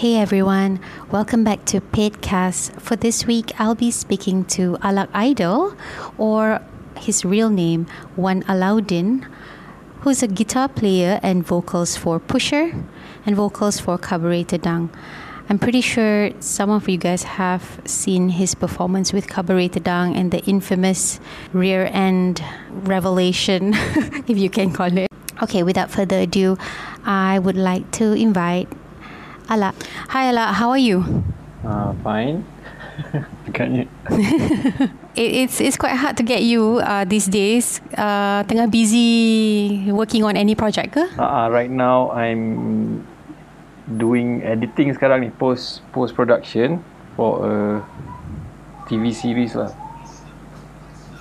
Hey everyone, welcome back to Paidcast. For this week, I'll be speaking to Alak Idol, or his real name, Wan Alauddin, who's a guitar player and vocals for Pusher and vocals for Cabaret Tedang. I'm pretty sure some of you guys have seen his performance with Cabaret Tedang and the infamous rear end revelation, if you can call it. Okay, without further ado, I would like to invite Ala. Hi Ala, how are you? Uh, fine. Agaknya. it, it's it's quite hard to get you uh, these days. Uh, tengah busy working on any project ke? Uh, uh, right now I'm doing editing sekarang ni post post production for a TV series lah.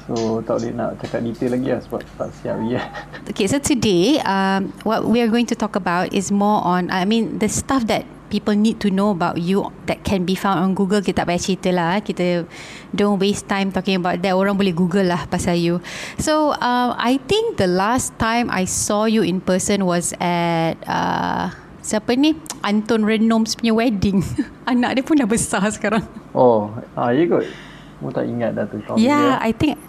So tak boleh nak cakap detail lagi lah sebab tak siap lagi lah. Okay, so today um, what we are going to talk about is more on, I mean, the stuff that people need to know about you that can be found on Google. Kita tak payah cerita lah. Eh. Kita don't waste time talking about that. Orang boleh Google lah pasal you. So, uh, I think the last time I saw you in person was at... Uh, siapa ni Anton Renoms punya wedding anak dia pun dah besar sekarang oh ah ya kot Mu tak ingat dah tu yeah I think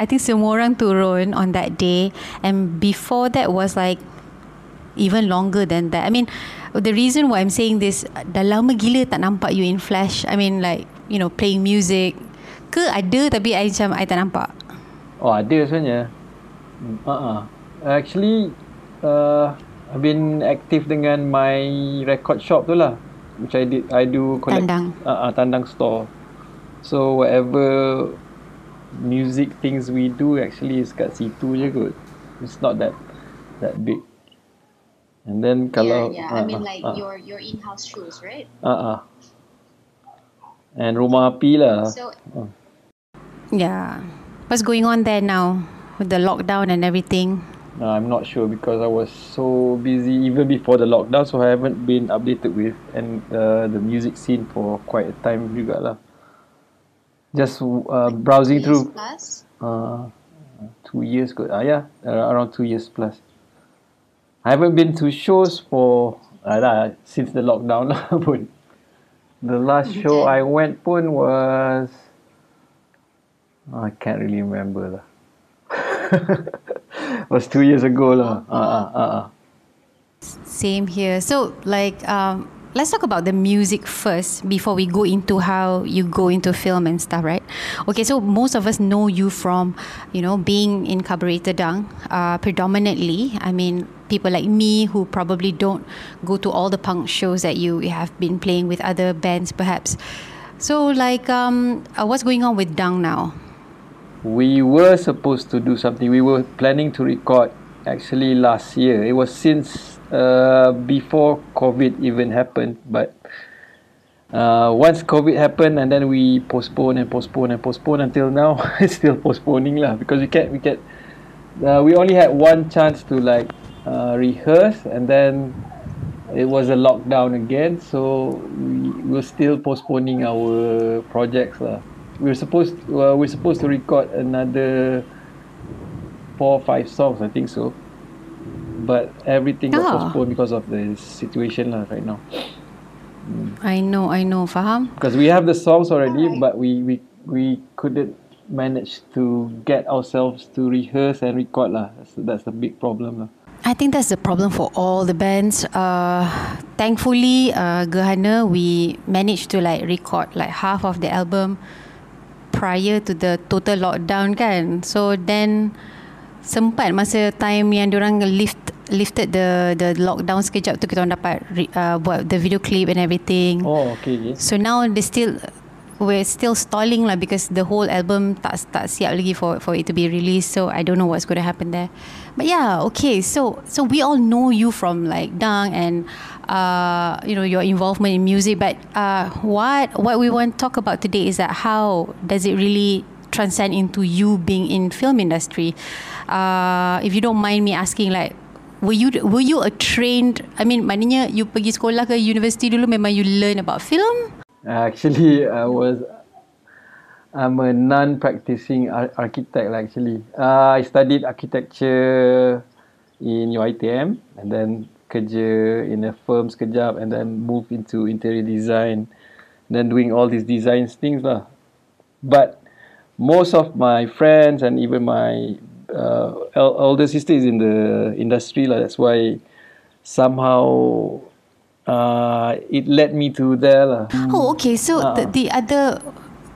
I think semua orang turun on that day and before that was like even longer than that I mean the reason why I'm saying this dah lama gila tak nampak you in flash. I mean like you know playing music. Ke ada tapi I macam I tak nampak. Oh ada sebenarnya. Uh-uh. actually uh, I've been active dengan my record shop tu lah which I did I do collect tandang. Uh, uh, tandang store. So whatever music things we do actually is kat situ je kot. It's not that that big and then kalau yeah, yeah. Uh, I mean like uh, your your in-house shows right uh, uh. and rumah api lah so uh. yeah what's going on there now with the lockdown and everything Uh, I'm not sure because I was so busy even before the lockdown, so I haven't been updated with and uh, the music scene for quite a time juga lah. Just uh, browsing through. Plus? Uh, two years, good. Uh, yeah, around two years plus. I haven't been to shows for uh, since the lockdown lah pun. The last show I went pun was I can't really remember lah. was two years ago lah. Uh, uh, uh, uh. Same here. So like um, let's talk about the music first before we go into how you go into film and stuff, right? Okay, so most of us know you from, you know, being in Cabaret Tedang, uh, predominantly. I mean, people like me who probably don't go to all the punk shows that you have been playing with other bands, perhaps. So, like, um, uh, what's going on with Dang now? we were supposed to do something. We were planning to record actually last year. It was since uh, before COVID even happened, but uh, once COVID happened, and then we postpone and postpone and postpone until now. it's still postponing lah because we can't. We can Uh, we only had one chance to like uh, rehearse, and then it was a lockdown again. So we were still postponing our projects lah we're supposed uh, we're supposed to record another four or five songs I think so but everything got oh. postponed because of the situation lah right now mm. I know I know faham because we have the songs already right. but we we we couldn't manage to get ourselves to rehearse and record lah that's, that's the big problem lah I think that's the problem for all the bands. Uh, thankfully, uh, Gehana, we managed to like record like half of the album prior to the total lockdown kan so then sempat masa time yang orang lift lifted the the lockdown sekejap tu kita orang dapat uh, buat the video clip and everything. Oh okay so now they still we're still stalling lah because the whole album tak tak siap lagi for for it to be released. So I don't know what's going to happen there. But yeah okay. So so we all know you from like Dang and uh, you know your involvement in music. But uh, what what we want to talk about today is that how does it really transcend into you being in film industry uh, if you don't mind me asking like were you were you a trained I mean maknanya you pergi sekolah ke university dulu memang you learn about film Actually, I was I'm a non-practicing architect actually. Uh, I studied architecture in UiTM and then kerja in a firm sekejap and then move into interior design, then doing all these designs things lah. But most of my friends and even my uh, older sister is in the industry lah. That's why somehow uh, it led me to there lah. Oh, okay. So Ah. the, the other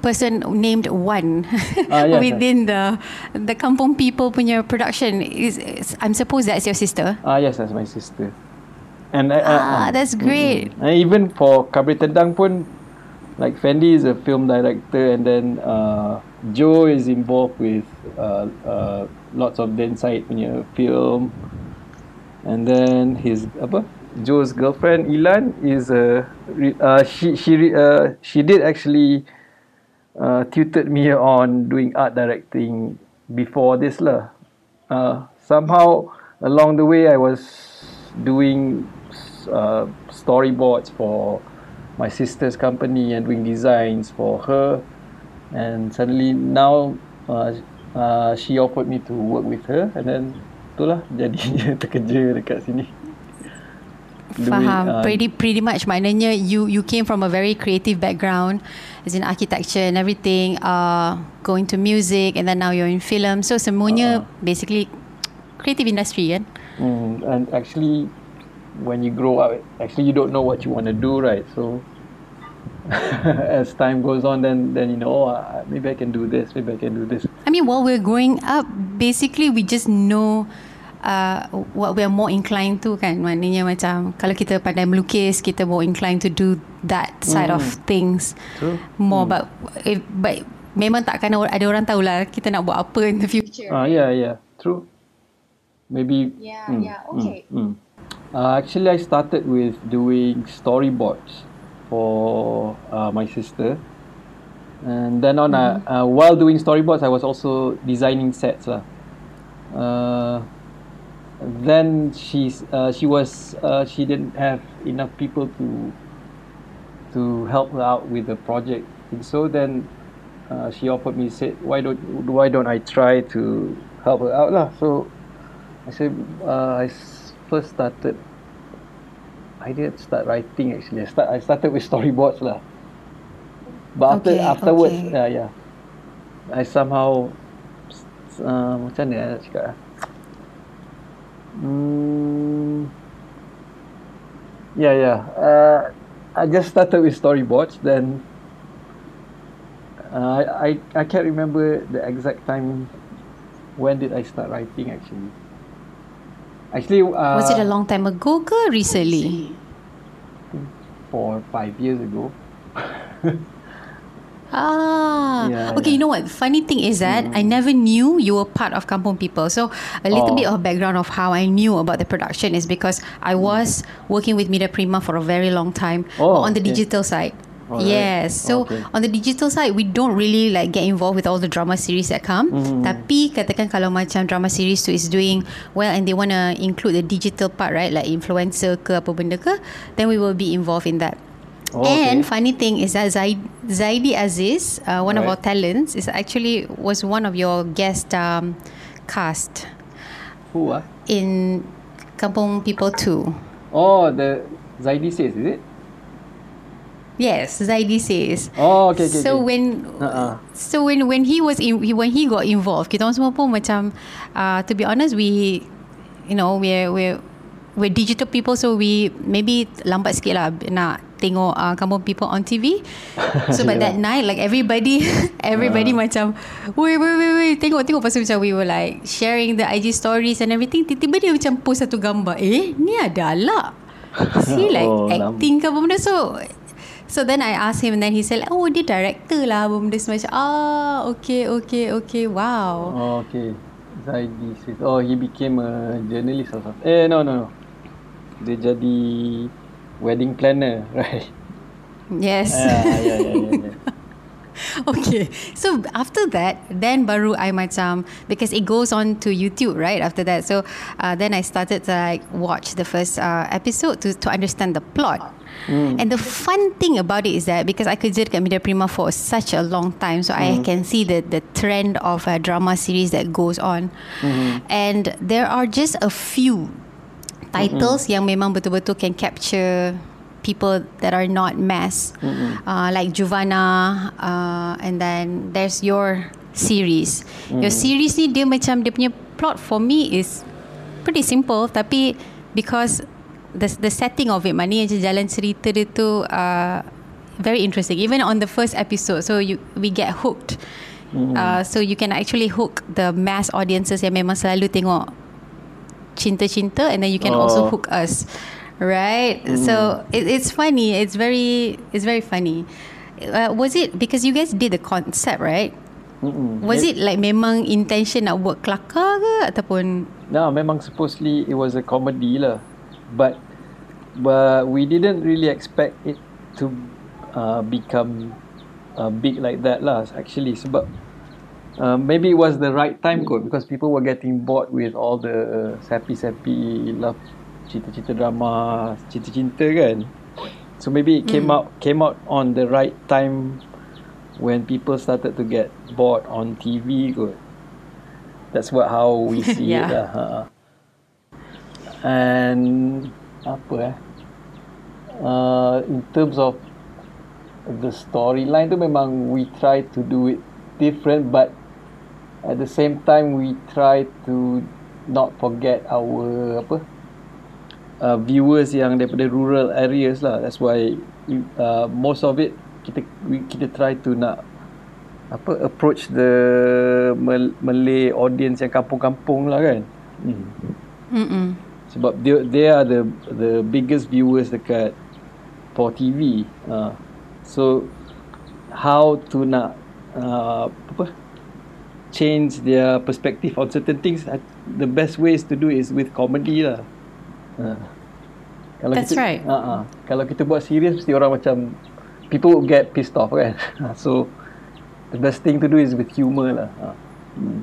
person named Wan Ah, yes, within the the Kampung People punya production is, is I'm suppose that's your sister. Ah yes, that's my sister. And I, Ah, that's great. And even for Kabri Tendang pun, like Fendi is a film director, and then uh, Joe is involved with uh, uh, lots of Densite punya film, and then his apa? Joe's girlfriend Ilan is a uh, she she uh, she did actually uh, tutored me on doing art directing before this lah. Uh, somehow along the way I was doing uh, storyboards for my sister's company and doing designs for her and suddenly now uh, uh, she offered me to work with her and then itulah jadinya terkerja dekat sini Doing, Faham. uh, pretty pretty much maknanya you you came from a very creative background as in architecture and everything uh going to music and then now you're in film. So semuanya Uh-uh. basically creative industry kan? Mm, and actually, when you grow up, actually you don't know what you want to do, right? So as time goes on, then then you know, oh, uh, maybe I can do this, maybe I can do this. I mean while we're growing up basically we just know uh, what we are more inclined to kan maknanya macam kalau kita pandai melukis kita more inclined to do that side of things True. more but if, but memang takkan ada orang tahulah kita nak buat apa in the future. Ah, yeah, yeah, true. Maybe. Yeah, mm, yeah, mm, okay. mm. Uh, actually, I started with doing storyboards for uh, my sister, and then on uh, uh, while doing storyboards, I was also designing sets lah. Uh, then she's uh, she was uh, she didn't have enough people to to help her out with the project, and so then uh, she offered me said why don't why don't I try to help her out lah. So I said uh, I first started. I didn't start writing actually. I start I started with storyboards lah. But after Okay, afterwards, okay. yeah, yeah, I somehow uh, macam mana nak cakap? ah? Hmm, yeah, yeah. Uh, I just started with storyboards. Then uh, I I can't remember the exact time. When did I start writing? Actually, actually, uh, was it a long time ago ke recently four five years ago. Ah, Yeah, okay. yeah. You know what? Funny thing is that I never knew you were part of Kampung People. So a little Oh. bit of background of how I knew about the production is because I was working with Media Prima for a very long time Oh, on the okay. digital side. Alright. Yes. So Okay. on the digital side, we don't really like get involved with all the drama series that come. Mm-hmm. Tapi katakan kalau macam drama series tu is doing well and they want to include the digital part, right? Like influencer ke apa benda ke, then we will be involved in that. Oh, And okay. funny thing is that Zaid, Zaidi Aziz, uh, one of Right. our talents, is actually was one of your guest um, cast Who ah? in Kampung People 2. Oh, the Zaidi says, is it? Yes, Zaidi says. Oh, okay, okay. so okay. when Uh-uh. so when when he was in, he, when he got involved, kita orang semua pun macam uh, to be honest we you know we're we're we're digital people so we maybe lambat sikit lah nak tengok uh, kampung people on TV. So but that night like everybody everybody Uh. macam wait wait wait wait tengok tengok pasal macam we were like sharing the IG stories and everything tiba-tiba dia macam post satu gambar eh ni ada alak. See like Oh, acting ke apa benda so So then I asked him and then he said like, oh dia director lah apa benda semua macam ah okay okay okay wow Oh, okay. Zaidi says, oh, he became a journalist or something. Eh, no, no, no. Dia jadi wedding planner, right? yes Ah, yeah, yeah, yeah, yeah. okay so after that then baru I macam because it goes on to YouTube right after that. So uh, then I started to like watch the first uh, episode to, to understand the plot. And the fun thing about it is that because I kerja dekat Media Prima for such a long time so I can see the the trend of a drama series that goes on. And there are just a few titles yang memang betul-betul can capture people that are not mass. Uh, like Juvana uh, and then there's your series. Your series ni dia macam dia punya plot for me is pretty simple tapi because the the setting of it macam jalan cerita dia tu uh, very interesting. Even on the first episode so you we get hooked. Uh, so you can actually hook the mass audiences yang memang selalu tengok cinta-cinta and then you can also Oh. hook us right? So it, it's funny. It's very it's very funny. Uh, was it because you guys did the concept right? Mm-mm. was it like memang intention nak buat kelakar ke ataupun? No, memang supposedly it was a comedy lah. But but we didn't really expect it to uh, become uh, big like that lah actually. Sebab uh, maybe it was the right time kot because people were getting bored with all the sappy-sappy love cerita-cerita drama cinta-cinta kan so maybe it came out came out on the right time when people started to get bored on TV kot that's what how we see Yeah. it lah ha. and apa eh uh, in terms of the storyline tu memang we try to do it different but at the same time we try to not forget our apa uh, viewers yang daripada rural areas lah that's why we, uh, most of it kita we, kita try to nak apa approach the Mal- Malay audience yang kampung-kampung lah kan hmm. Mm-mm. sebab dia they are the the biggest viewers dekat for TV uh, so how to nak uh, apa change their perspective on certain things I- the best ways to do is with comedy lah uh. kalau That's kita, right. uh, uh, kalau kita buat serious mesti orang macam people would get pissed off kan so the best thing to do is with humor lah uh. hmm.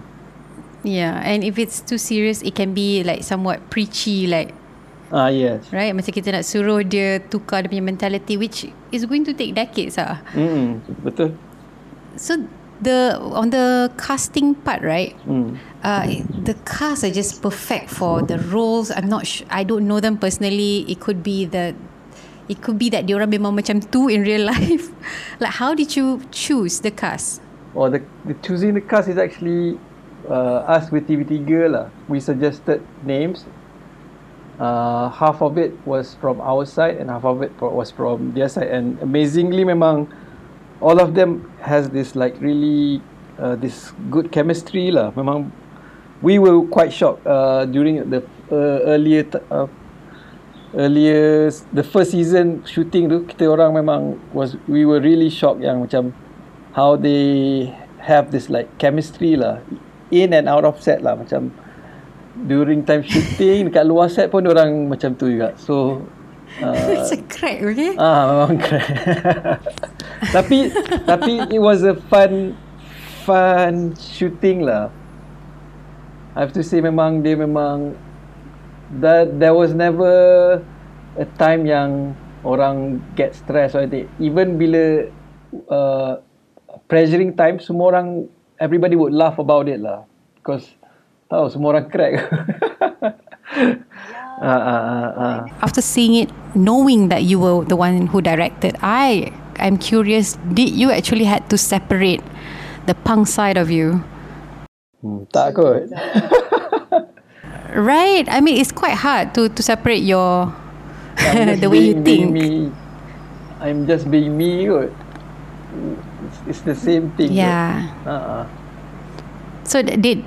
Yeah, and if it's too serious, it can be like somewhat preachy, like ah yes right. Macam kita nak suruh dia tukar dia punya mentality, which is going to take decades ah. hmm, betul So the on the casting part, right? hmm. Uh, the cast are just perfect for the roles. I'm not sure. I don't know them personally. It could be that it could be that diorang memang macam tu in real life. like how did you choose the cast? or the, the choosing the cast is actually uh, us with TV3 lah. We suggested names. Uh, half of it was from our side and half of it was from their side. And amazingly, memang all of them has this like really uh, this good chemistry lah. Memang we were quite shocked uh, during the uh, earlier uh, earlier the first season shooting tu kita orang memang was we were really shocked yang macam how they have this like chemistry lah in and out of set lah macam during time shooting dekat luar set pun orang macam tu juga so uh, It's a crack, okay? Ah, memang keren. tapi tapi it was a fun fun shooting lah. I have to say memang dia memang that there was never a time yang orang get stress or anything. Even bila uh, pressuring time semua orang everybody would laugh about it lah because tahu semua orang crack. ah, ah, ah, ah. after seeing it, knowing that you were the one who directed, I am curious. Did you actually had to separate the punk side of you? Hmm, tak kot. Right. I mean, it's quite hard to to separate your I'm the way you being- being think. Me. I'm just being me kot. It's, it's the same thing. Yeah. Uh-uh. So did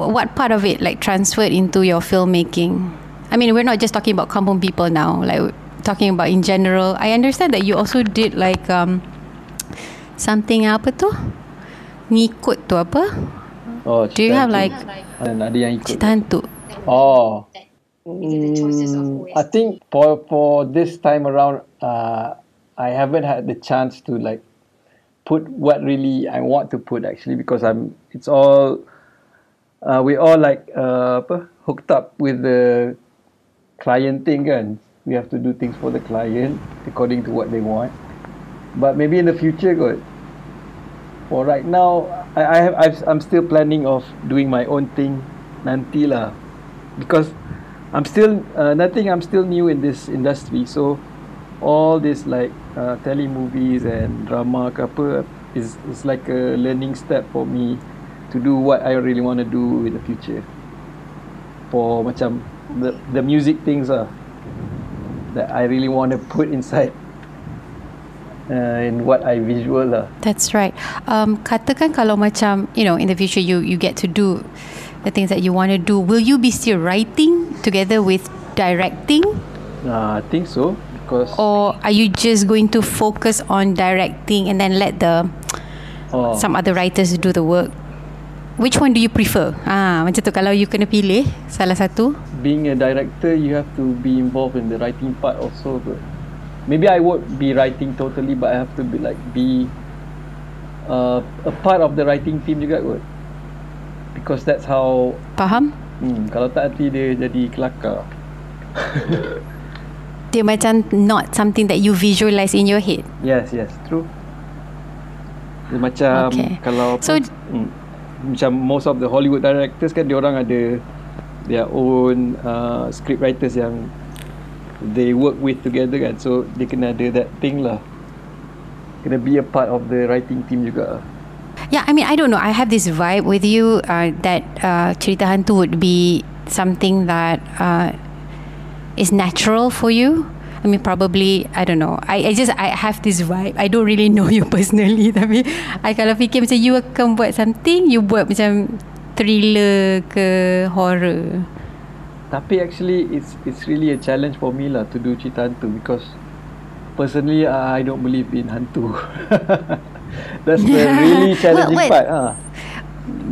what part of it like transferred into your filmmaking? I mean, we're not just talking about kampung people now. Like talking about in general. I understand that you also did like um something apa tu? Ngikut tu apa? Oh, Do you have like ada, ada yang ikut. cerita hantu? Oh. That is it the choices of Mm, I think for for this time around, uh, I haven't had the chance to like put what really I want to put actually because I'm. It's all. Uh, we all like uh, apa, hooked up with the client thing kan. We have to do things for the client according to what they want. But maybe in the future, good. For right now, I, I have I've, I'm still planning of doing my own thing nanti lah, because I'm still uh, nothing. I'm still new in this industry, so all this like uh, movies and drama ke apa is is like a learning step for me to do what I really want to do in the future. For macam the the music things ah that I really want to put inside uh, in what I visual lah. That's right. Um, katakan kalau macam you know in the future you you get to do the things that you want to do, will you be still writing together with directing, Uh, I think so because or are you just going to focus on directing and then let the oh, some other writers do the work? Which one do you prefer? Ah, macam tu kalau you kena pilih salah satu. being a director, you have to be involved in the writing part also. But maybe I won't be writing totally, but I have to be like be uh, a part of the writing team juga kot. Because that's how Faham? hmm, kalau tak nanti dia jadi kelakar. Dia macam not something that you visualize in your head. Yes, yes, true. Dia macam Okay. kalau So- hmm, macam most of the Hollywood directors kan dia orang ada their own uh, script writers yang they work with together kan. So dia kena ada that thing lah. Kena be a part of the writing team juga. Yeah, I mean, I don't know. I have this vibe with you uh, that uh, cerita hantu would be something that uh, is natural for you. I mean, probably I don't know. I, I just I have this vibe. I don't really know you personally, tapi I kalau fikir macam you akan buat something, you buat macam thriller ke horror. Tapi actually it's it's really a challenge for me lah to do cerita hantu because personally I don't believe in hantu. That's the really challenging wait. part. Ah.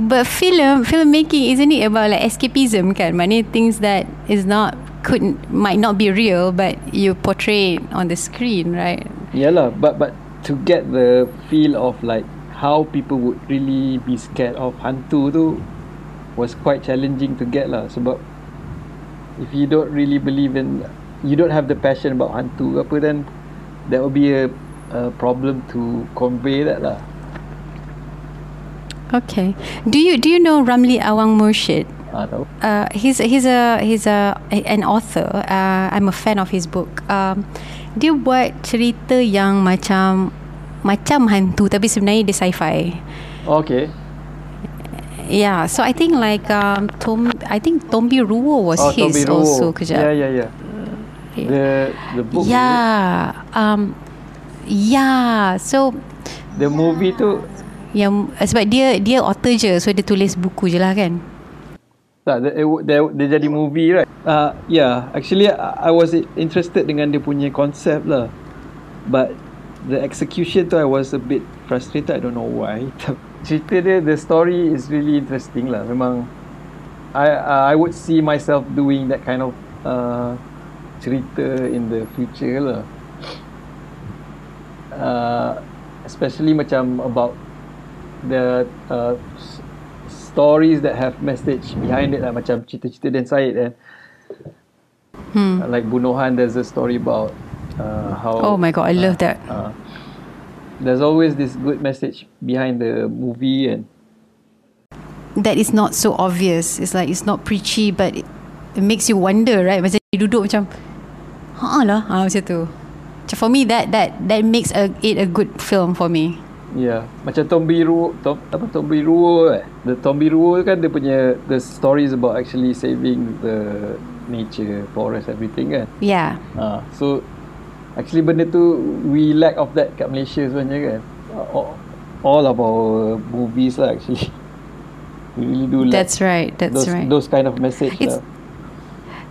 But film filmmaking isn't it about like escapism kan? Maknanya things that is not could might not be real but you portray it on the screen, right? Yeah lah, but but to get the feel of like how people would really be scared of hantu tu was quite challenging to get lah sebab if you don't really believe in you don't have the passion about hantu apa then that would be a, a problem to convey that lah. Okay. Do you do you know Ramli Awang Murshid? Uh, he's he's a he's a an author. Uh, I'm a fan of his book. Um, dia buat cerita yang macam macam hantu tapi sebenarnya dia sci-fi. Okay. Yeah, so I think like um, Tom, I think Tombi Ruo was Oh, his Tommy Ruo. also. Kejap. Yeah, yeah, yeah. The the book. Yeah. Um, yeah. So The movie tu yang sebab dia dia author je, so dia tulis buku je lah kan. Tak, dia, dia, dia jadi movie right? Uh, yeah, actually I, I was interested dengan dia punya konsep lah. But the execution tu I was a bit frustrated. I don't know why. Cerita dia, the story is really interesting lah. Memang I uh, I would see myself doing that kind of uh, cerita in the future lah. Uh, especially macam about the uh, stories that have message behind it lah macam cerita-cerita Dan Said kan Hmm. like Bunuhan there's a story about uh, how Oh my god, I love that. uh, there's always this good message behind the movie and That is not so obvious. It's like it's not preachy, but it, it makes you wonder, right? Macam dia duduk macam, ha lah, ha, macam tu. For me, that that that makes a, it a good film for me. Yeah macam Tombi Ruo Tom, apa Tombi Ruo eh the Tombi Ruo kan dia punya the stories about actually saving the nature forest everything kan Yeah. Ha, so actually benda tu we lack of that kat Malaysia sebenarnya kan. All, all of our movies lah actually. We really do lack That's right. That's those, right. those kind of message It's- lah.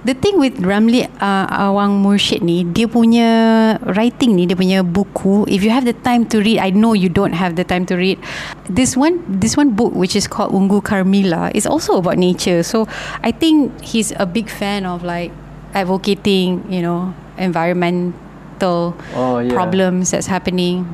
The thing with Ramli uh, Awang Murshid ni, dia punya writing ni, dia punya buku, if you have the time to read, I know you don't have the time to read. This one, this one book which is called Ungu Carmila is also about nature. So I think he's a big fan of like advocating, you know, environmental Oh, yeah. problems that's happening.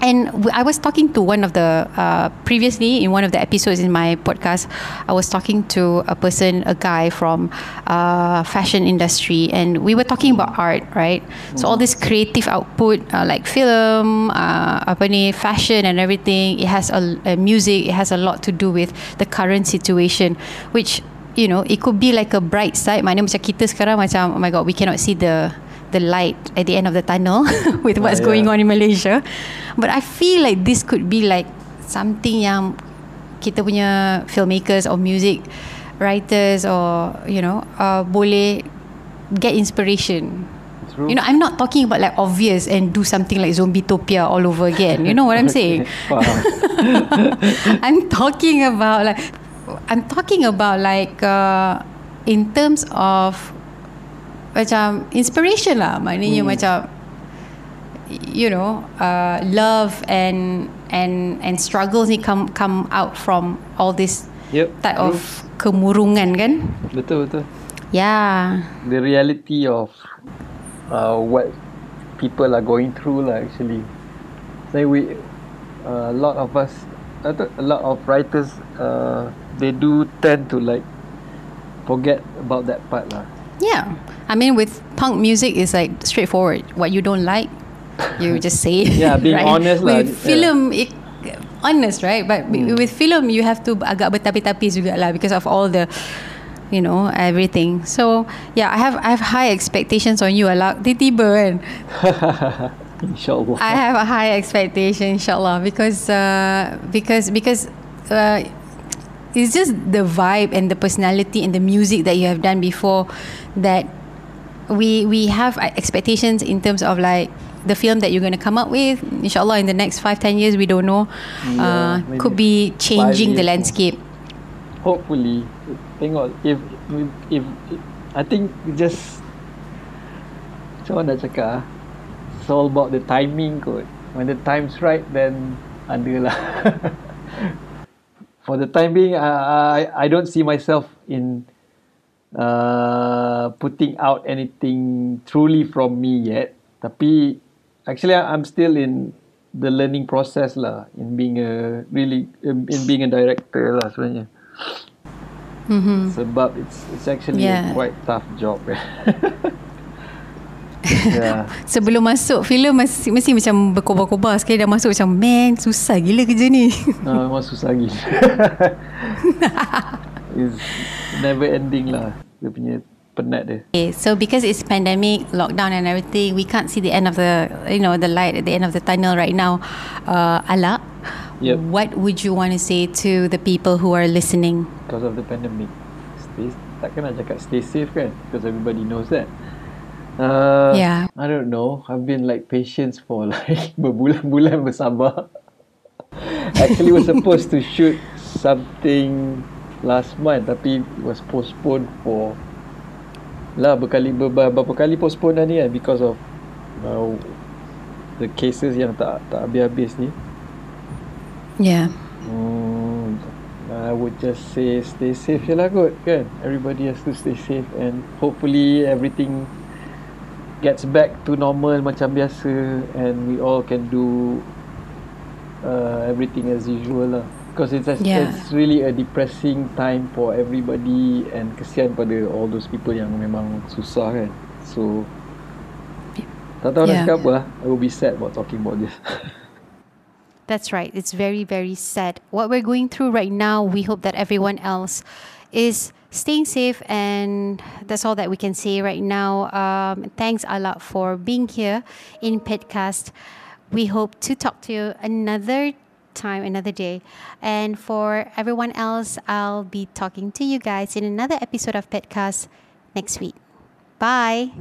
And I was talking to one of the uh, previously in one of the episodes in my podcast. I was talking to a person, a guy from uh, fashion industry, and we were talking about art, right? So all this creative output, uh, like film, uh, fashion, and everything, it has a, a music. It has a lot to do with the current situation, which you know it could be like a bright side maknanya macam kita sekarang macam oh my god we cannot see the the light at the end of the tunnel with what's Ah, going yeah. on in Malaysia but I feel like this could be like something yang kita punya filmmakers or music writers or you know uh, boleh get inspiration True. You know, I'm not talking about like obvious and do something like Zombietopia all over again. You know what I'm saying? I'm talking about like I'm talking about like uh, in terms of macam inspiration lah. Maknanya Hmm. macam you know uh, love and and and struggles ni come come out from all this Yep. type of kemurungan kan? Betul betul. Yeah. The reality of uh, what people are going through lah actually. Say we uh, a lot of us a lot of writers uh, they do tend to like forget about that part lah. Yeah. I mean with punk music it's like straightforward. What you don't like, you just say. it, Yeah, being right? honest With yeah. film, it, honest, right? But Hmm. with film, you have to agak bertapis-tapis juga lah because of all the, you know, everything. So yeah, I have I have high expectations on you, Alak. Tiba-tiba kan. InsyaAllah. I have a high expectation, inshallah, because uh, because because uh, it's just the vibe and the personality and the music that you have done before that we we have uh, expectations in terms of like the film that you're going to come up with. Inshallah, in the next five ten years, we don't know. Yeah, uh, could be changing the landscape. Hopefully, tengok if if, if I think just macam mana nak cakap ah, it's all about the timing kot. When the time's right, then ada lah. For the time being, I I, I don't see myself in uh, putting out anything truly from me yet. Tapi actually, I'm still in the learning process lah in being a really in being a director lah sebenarnya. Mm-hmm. Sebab it's it's actually Yeah. a quite tough job. yeah. Sebelum masuk filem mesti, mesti macam berkobar-kobar sekali dah masuk macam man susah gila kerja ni. Ah, memang susah lagi. it's never ending lah. Dia punya penat dia. Okay, so because it's pandemic, lockdown and everything, we can't see the end of the you know the light at the end of the tunnel right now. Uh, Ala, Yep. what would you want to say to the people who are listening? Because of the pandemic. Stay, takkan nak cakap stay safe kan? Because everybody knows that. Uh, Yeah. I don't know. I've been like patient for like berbulan-bulan bersabar. Actually was supposed to shoot something last month tapi was postponed for lah berkali ber, berapa kali postpone dah ni kan because of uh, the cases yang tak tak habis-habis ni. Yeah. Hmm, I would just say stay safe je lah kot kan. Everybody has to stay safe and hopefully everything gets back to normal macam biasa and we all can do uh, everything as usual lah. Because it's, Yeah. it's really a depressing time for everybody and kesian pada all those people yang memang susah kan. So tak tahu nak Yeah. cakap apa lah. I will be sad about talking about this. That's right. It's very, very sad. What we're going through right now, we hope that everyone else is staying safe, and that's all that we can say right now. Um, thanks a lot for being here in Petcast. We hope to talk to you another time, another day. And for everyone else, I'll be talking to you guys in another episode of Petcast next week. Bye.